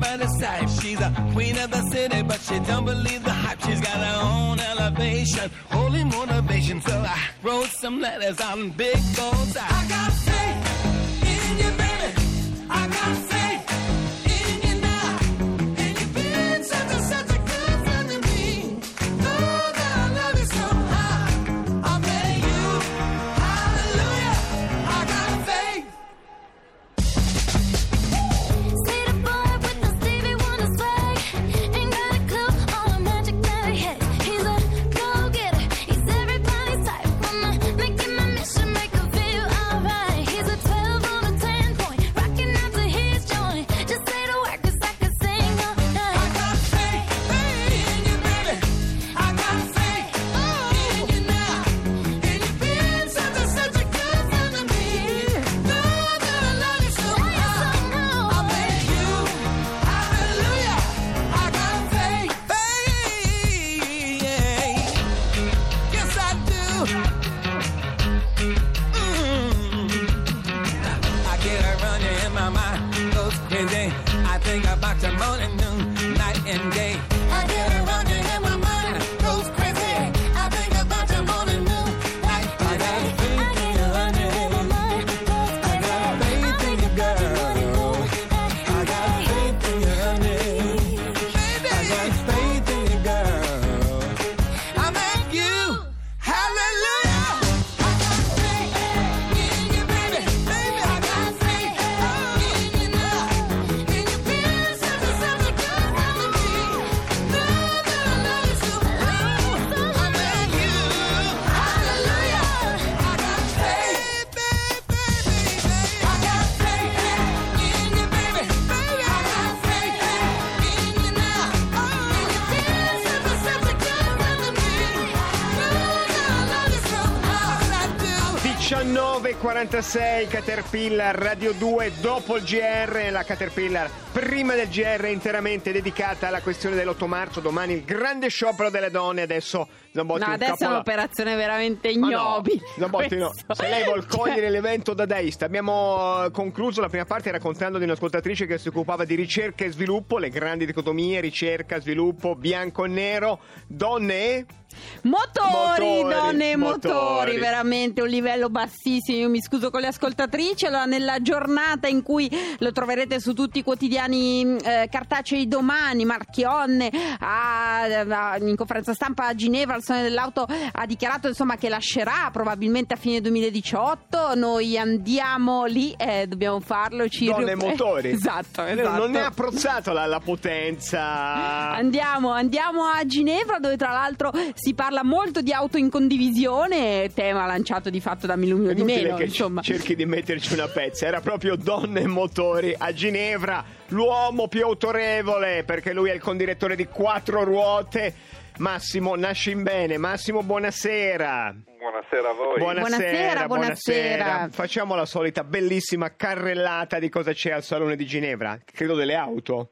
She's everybody's type. She's a queen of the city, but she don't believe the hype. She's got her own elevation, holy motivation. So I wrote some letters on big goals. I got and then 46 Caterpillar Radio 2 dopo il GR, la Caterpillar prima del GR interamente dedicata alla questione dell'8 marzo, domani il grande sciopero delle donne, adesso Zambotti no, adesso è un'operazione veramente ignobile. No, Zambotti no, se lei vuol cioè. cogliere l'evento dadaista. Abbiamo eh, concluso la prima parte raccontando di un'ascoltatrice che si occupava di ricerca e sviluppo, le grandi dicotomie, ricerca, sviluppo, bianco e nero, donne e Motori, Motori, donne e motori, motori. veramente un livello bassissimo. Io mi scuso con le ascoltatrici. Allora, nella giornata in cui lo troverete su tutti i quotidiani eh, cartacei domani, Marchionne a- a- in conferenza stampa a Ginevra, il Sole dell'Auto ha dichiarato insomma che lascerà probabilmente a fine 2018. Noi andiamo lì, eh, dobbiamo farlo. Ci Donne e motori. esatto, Eh, esatto. Non è approzzato la, la potenza... Andiamo, andiamo a Ginevra dove tra l'altro si parla molto di auto in condivisione, tema lanciato di fatto da Milumio È di meno, che insomma. cerchi di metterci una pezza, era proprio donne e motori a Ginevra, l'uomo più autorevole, perché lui è il condirettore di quattro ruote. Massimo Nascimbene, Massimo buonasera. Buonasera a voi. Buonasera, buonasera. Facciamo la solita bellissima carrellata di cosa c'è al Salone di Ginevra, credo delle auto.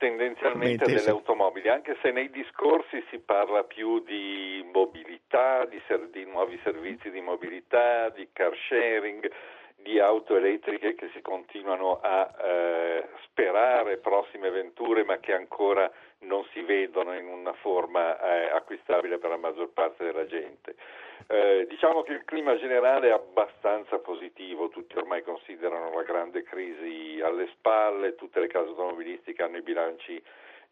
Sì, tendenzialmente Sì. delle automobili, anche se nei discorsi si parla più di mobilità, di, ser- di nuovi servizi di mobilità, di car sharing, di auto elettriche che si continuano a eh, sperare prossime venture ma che ancora non si vedono in una forma eh, acquistabile per la maggior parte della gente. Eh, diciamo che il clima generale è abbastanza positivo, tutti ormai considerano la grande crisi alle spalle, tutte le case automobilistiche hanno i bilanci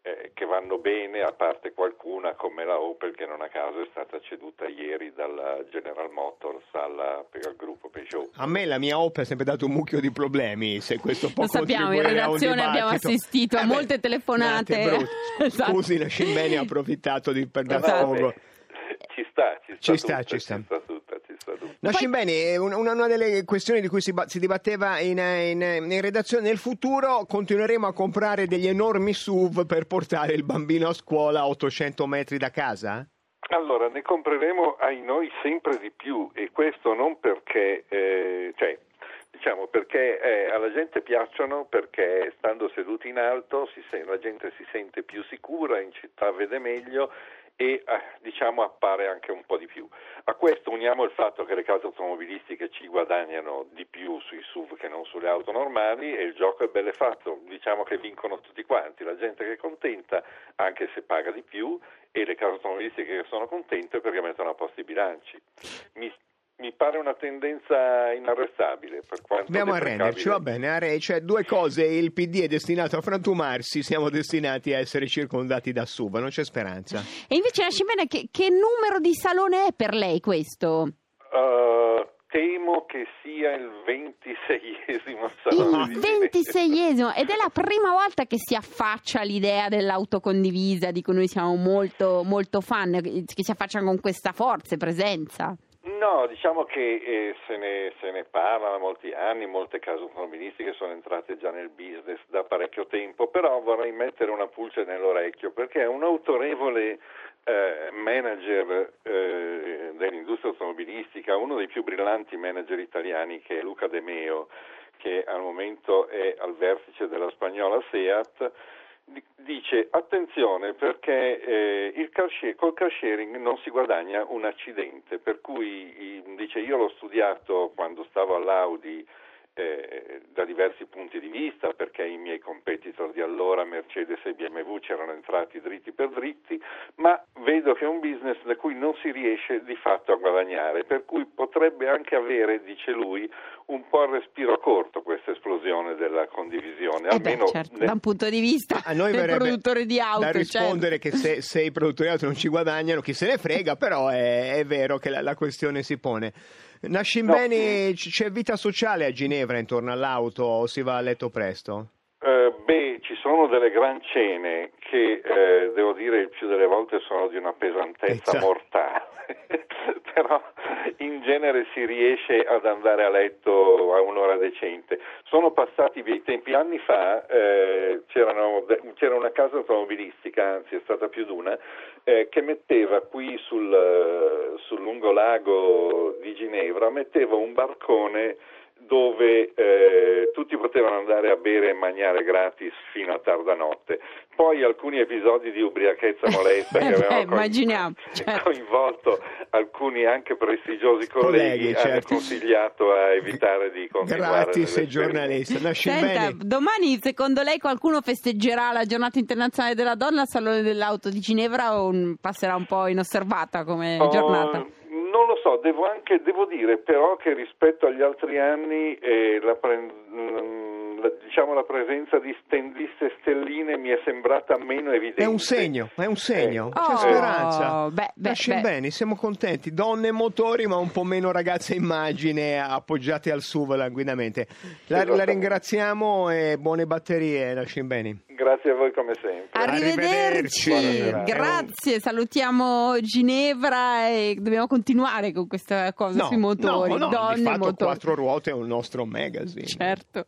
eh, che vanno bene, a parte qualcuna come la Opel che non a caso è stata ceduta ieri dalla General Motors alla- al gruppo Peugeot. A me la mia Opel ha sempre dato un mucchio di problemi, se questo può Lo sappiamo, in a redazione abbiamo assistito a Eh beh, molte telefonate. Esatto. Scusi, Nascimbene ha approfittato di, per dar fuoco. Ci sta, ci sta, Ci sta, ci sta. ci sta Nascim Poi- bene, una, una delle questioni di cui si, si dibatteva in, in- in redazione, nel futuro continueremo a comprare degli enormi SUV per portare il bambino a scuola a 800 metri da casa? Allora, ne compreremo ai noi sempre di più e questo non perché, eh, cioè, diciamo perché eh, alla gente piacciono, perché stando seduti in alto si la gente si sente più sicura, in città vede meglio e eh, diciamo appare anche un po' di più. A questo uniamo il fatto che le case automobilistiche ci guadagnano di più sui SUV che non sulle auto normali e il gioco è belle fatto, diciamo che vincono tutti quanti, la gente che è contenta anche se paga di più e le case automobilistiche che sono contente perché mettono a posto i bilanci. Mi, mi pare una tendenza inarrestabile per quanto Dobbiamo arrenderci, va bene, arre- cioè due cose, il PD è destinato a frantumarsi, siamo destinati a essere circondati da SUV, non c'è speranza. E invece Nascim bene che, che numero di salone è per lei questo? Uh, temo che sia il 26esimo salone Il di Venezia. 26esimo ed è la prima volta che si affaccia l'idea dell'auto condivisa di cui noi siamo molto, molto fan, che si affaccia con questa forza e presenza. No, diciamo che eh, se, ne, se ne parla da molti anni, molte case automobilistiche sono entrate già nel business da parecchio tempo, però vorrei mettere una pulce nell'orecchio perché un autorevole eh, manager eh, dell'industria automobilistica, uno dei più brillanti manager italiani che è Luca De Meo, che al momento è al vertice della spagnola Seat, dice attenzione perché eh, il car share- col car sharing non si guadagna un accidente, per cui dice io l'ho studiato quando stavo all'Audi eh, da diversi punti di vista perché i miei competitor di allora, Mercedes e BMW, c'erano entrati dritti per dritti, ma vedo che è un business da cui non si riesce di fatto a guadagnare, per cui potrebbe anche avere, dice lui, un po' il respiro corto questa esplosione della condivisione, Eh beh, almeno certo, nel- da un punto di vista A noi del verrebbe produttore di auto. da rispondere certo. che se, se i produttori di auto non ci guadagnano, chi se ne frega, però è, è vero che la, la questione si pone. Nascim No. c'è vita sociale a Ginevra intorno all'auto o si va a letto presto? Eh, beh, ci sono delle gran cene che eh, devo dire il più delle volte sono di una pesantezza Pizza. mortale, però in genere si riesce ad andare a letto a un'ora decente. Sono passati bei tempi, anni fa eh, c'era una casa automobilistica, anzi è stata più di una, eh, che metteva qui sul, eh, sul lungolago di Ginevra, metteva un barcone dove eh, tutti potevano andare a bere e mangiare gratis fino a tarda notte. Poi alcuni episodi di ubriachezza molesta che Eh avevano certo. coinvolto alcuni anche prestigiosi Colleghi, colleghi, hanno certo. consigliato a evitare di continuare. Gratis e giornalista. Nascim Senta, bene. domani secondo lei qualcuno festeggerà la giornata internazionale della donna al Salone dell'Auto di Ginevra o passerà un po' inosservata come Oh, giornata? Non lo so, devo anche devo dire però che rispetto agli altri anni eh, la, pre- mm, la- diciamo, la presenza di stendiste stelline mi è sembrata meno evidente. È un segno, è un segno, Eh. c'è Oh, speranza. beh, beh, beh. bene, siamo contenti. Donne e motori, ma un po' meno ragazze immagine appoggiate al SUV languidamente. La, la ringraziamo e buone batterie, Nascim bene. Grazie a voi come sempre. Arrivederci, Arrivederci. grazie, salutiamo Ginevra e dobbiamo continuare con questa cosa sui motori, no, no, donne di fatto motori. quattro ruote è un nostro magazine. Certo.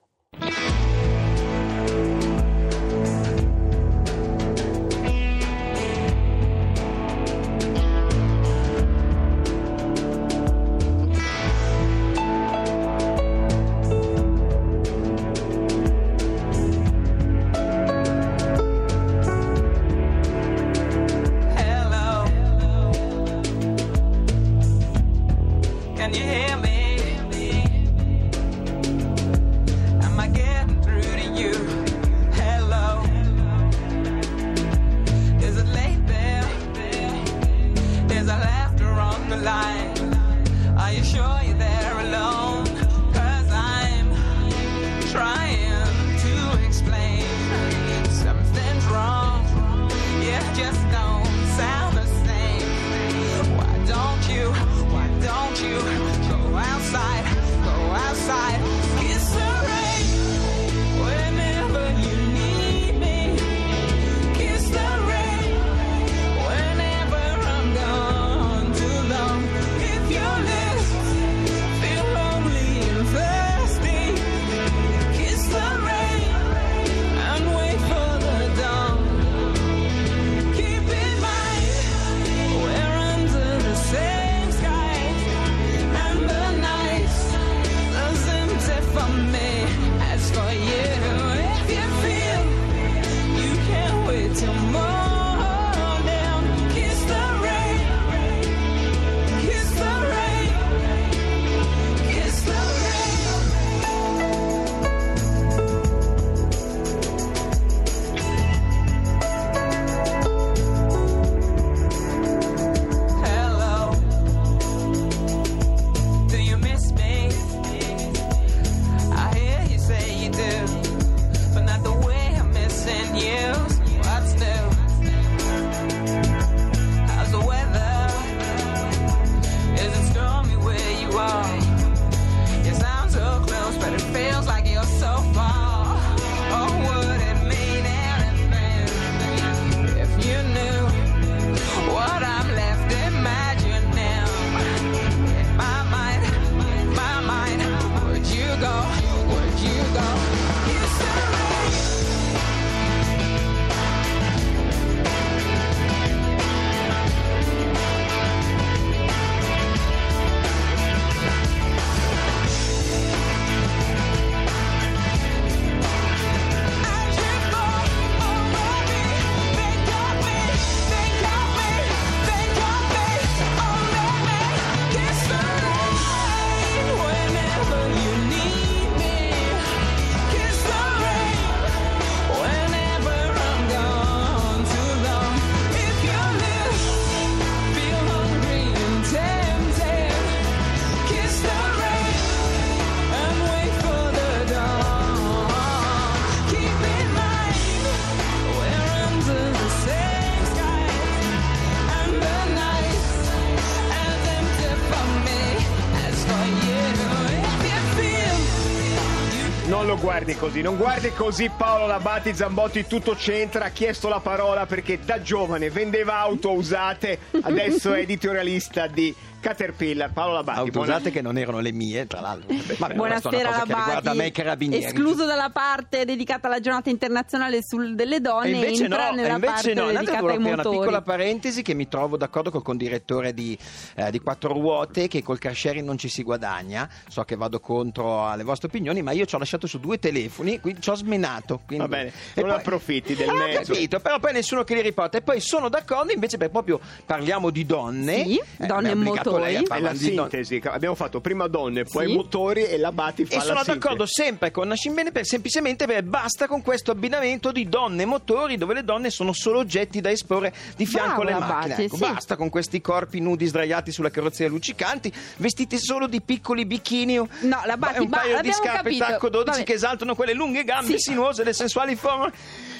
Guardi così, non guardi così Paolo Labati Zambotti, tutto c'entra, ha chiesto la parola perché da giovane vendeva auto usate, adesso è editorialista di Caterpillar. Paolo Labati, Auto buona- che non erano le mie, tra l'altro. Vabbè, questa è una Buonasera cosa che riguarda Labati. me i carabinieri. Escluso dalla parte dedicata alla giornata internazionale sul- delle donne, E invece no, entra e nella invece parte no, dedicata volevo ai aprire una motori. piccola parentesi che mi trovo d'accordo col condirettore di, eh, di quattro ruote che col car sharing non ci si guadagna, so che vado contro alle vostre opinioni, ma io ci ho lasciato su due telefoni, quindi ci ho smenato. quindi- Va bene, E non approfitti del Eh, ho mezzo. capito, però poi nessuno che li riporta. E poi sono d'accordo invece perché proprio parliamo di donne. Sì, Eh, donne e obbligato motori. È la sintesi, abbiamo fatto prima donne, poi Sì. motori e Labati fa E la sono sintesi. d'accordo sempre con Nascimbene per, semplicemente perché basta con questo abbinamento di donne e motori dove le donne sono solo oggetti da esporre di fianco alle macchine. Ecco, sì. Basta con questi corpi nudi sdraiati sulla carrozzeria luccicanti, vestiti solo di piccoli bikini No, la Batti, un ba- paio di scarpe capito. tacco 12 Vabbè. che esaltano quelle lunghe gambe Sì. sinuose e sensuali forme.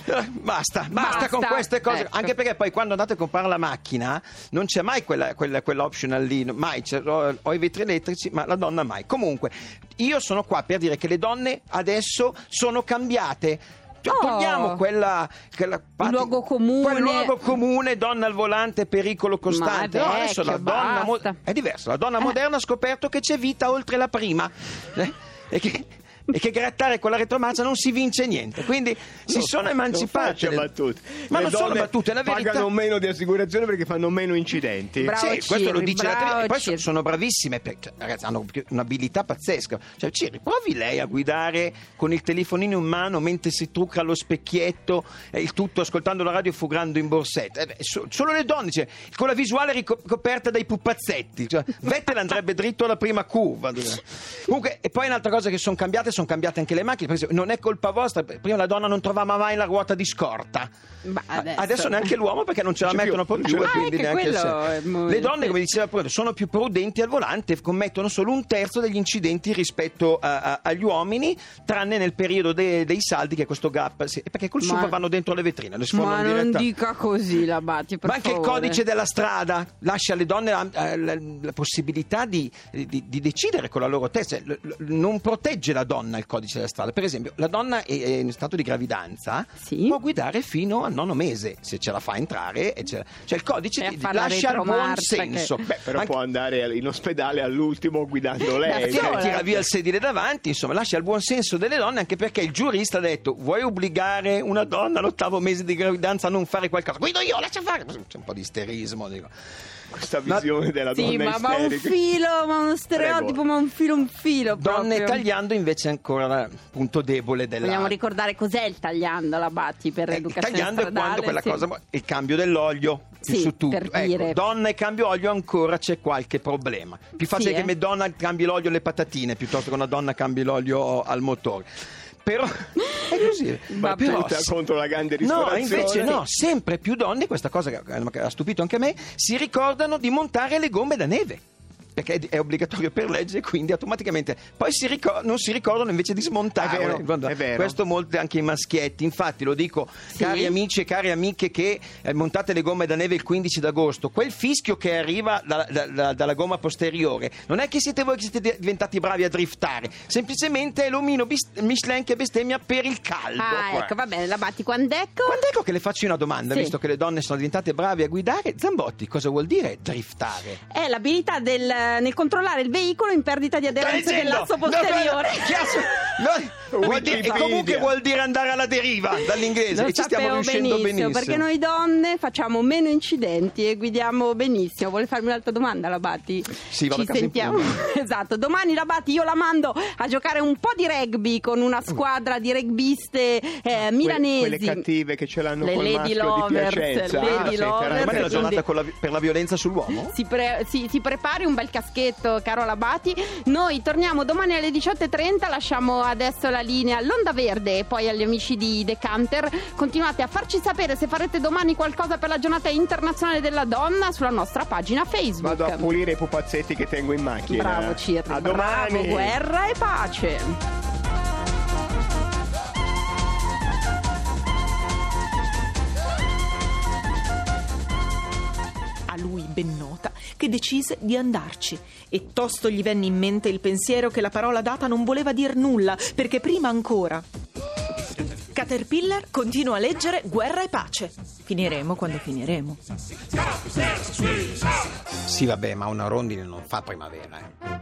Eh, Basta, basta, Basta, con queste cose. ecco. Anche perché poi quando andate a comprare la macchina non c'è mai quella, quella, quell'optional lì, mai. Ho, ho i vetri elettrici, ma la donna mai. Comunque, io sono qua per dire che le donne adesso sono cambiate. Cioè, Oh. Togliamo quella, quella parte- luogo comune. quel luogo comune, donna al volante, pericolo costante. È No, adesso la vecchio, donna mo- è diverso. La donna Eh. moderna ha scoperto che c'è vita oltre la prima. Eh, E che, e che grattare con la retromarcia non si vince niente. Quindi si Non sono emancipate. Le- battute. Ma Le non sono battute, la verità. Pagano meno di assicurazione perché fanno meno incidenti. Bravo. Sì, questo lo Ciri, dice la tele- e poi Ciri. sono bravissime, per- cioè, ragazzi, hanno un'abilità pazzesca. Cioè, Ciri, provi lei a guidare con il telefonino in mano mentre si trucca allo specchietto e il tutto ascoltando la radio e fugando in borsetta. Eh beh, so- solo le donne, cioè, con la visuale ricoperta dai pupazzetti. Cioè, Vettel andrebbe dritto alla prima curva. Comunque, e poi un'altra cosa che sono cambiate, sono cambiate anche le macchine. Esempio, non è colpa vostra, prima la donna non trovava mai la ruota di scorta. Ma adesso- Adesso neanche l'uomo perché non ce la mettono più, più. Ah, neanche ecco, il quello se- è mo- Le donne, come diceva prima, sono più prudenti al volante e commettono solo un terzo degli incidenti rispetto a- a- agli uomini, tranne nel periodo de- dei saldi che è questo gap, sì, perché col Ma- super vanno dentro le vetrine, le Ma non diretta. dica così la Batti, per Ma anche il favore. codice della strada lascia alle donne la, eh, la- la possibilità di, di- di decidere con la loro testa, non protegge la donna il codice della strada. Per esempio, la donna è è in stato di gravidanza, Sì. può guidare fino al nono mese se ce la fa entrare. E ce- cioè il codice E ti, ti lascia il buon retromarcia che- senso. Beh, però Anche- può andare in ospedale all'ultimo guidando lei. Ora- tira via il sedile davanti, insomma, lascia il buon senso delle donne, anche perché il giurista ha detto: vuoi obbligare una donna all'ottavo mese di gravidanza a non fare qualcosa? Guido io, lascia fare. C'è un po' di isterismo, dico. Questa visione della Sì, donna ma, ma un filo, ma uno stereotipo, Prego. ma un filo, un filo Donne proprio. tagliando invece ancora il punto debole della... Vogliamo ricordare cos'è il tagliando la Batti per Eh, educazione tagliando è stradale? quando quella sì. cosa il cambio dell'olio più Sì, su tutto per Ecco, dire. donna e cambio olio ancora c'è qualche problema più facile Sì, che eh. me donna cambi l'olio alle patatine piuttosto che una donna cambi l'olio al motore però è così Vabbè. Però- Battuta contro la grande No, ristorazione. invece no, sempre più donne, questa cosa che che ha stupito anche me, si ricordano di montare le gomme da neve. Perché è- obbligatorio per legge, quindi automaticamente poi si ricor- non si ricordano invece di smontare. È vero, Guarda, è vero. Questo molti anche i maschietti. Infatti, lo dico, Sì. cari amici e cari amiche, che eh, montate le gomme da neve il 15 d'agosto, quel fischio che arriva da- da- da- dalla gomma posteriore, non è che siete voi che siete diventati bravi a driftare, semplicemente è l'omino bis- Michelin che bestemmia per il caldo. Ah, ecco, va bene, la Batti quando ecco? Quando ecco che le faccio una domanda, Sì. visto che le donne sono diventate brave a guidare, Zambotti, cosa vuol dire driftare? È l'abilità del, nel controllare il veicolo in perdita di aderenza del lasso No, posteriore. no, chiasso- no, vuol dire- e comunque vuol dire andare alla deriva dall'inglese Lo e ci stiamo riuscendo benissimo. perché noi donne facciamo meno incidenti e guidiamo benissimo. Vuole farmi un'altra domanda, la Batti? Sì, vado Ci sentiamo. esatto, domani la Batti io la mando a giocare un po' di rugby con una squadra di rugbiste eh, Que- milanesi. Quelle cattive che ce l'hanno Le col Lady maschio Lovers, di Piacenza. Lady Ah, Lovers. Ma è la giornata la vi- per la violenza sull'uomo? Si, pre- si- si prepari un bel caschetto, caro Labati. Noi torniamo domani alle 18.30. Lasciamo adesso la linea all'Onda Verde e poi agli amici di Decanter. Continuate a farci sapere se farete domani qualcosa per la giornata internazionale della donna sulla nostra pagina Facebook. Vado a pulire i pupazzetti che tengo in macchina. Bravo Cirri, A bravo, domani. guerra e pace. a lui ben nota, che decise di andarci. E tosto gli venne in mente il pensiero che la parola data non voleva dir nulla, perché prima ancora. Caterpillar continua a leggere Guerra e pace. Finiremo quando finiremo. Sì, vabbè, ma una rondine non fa primavera. eh.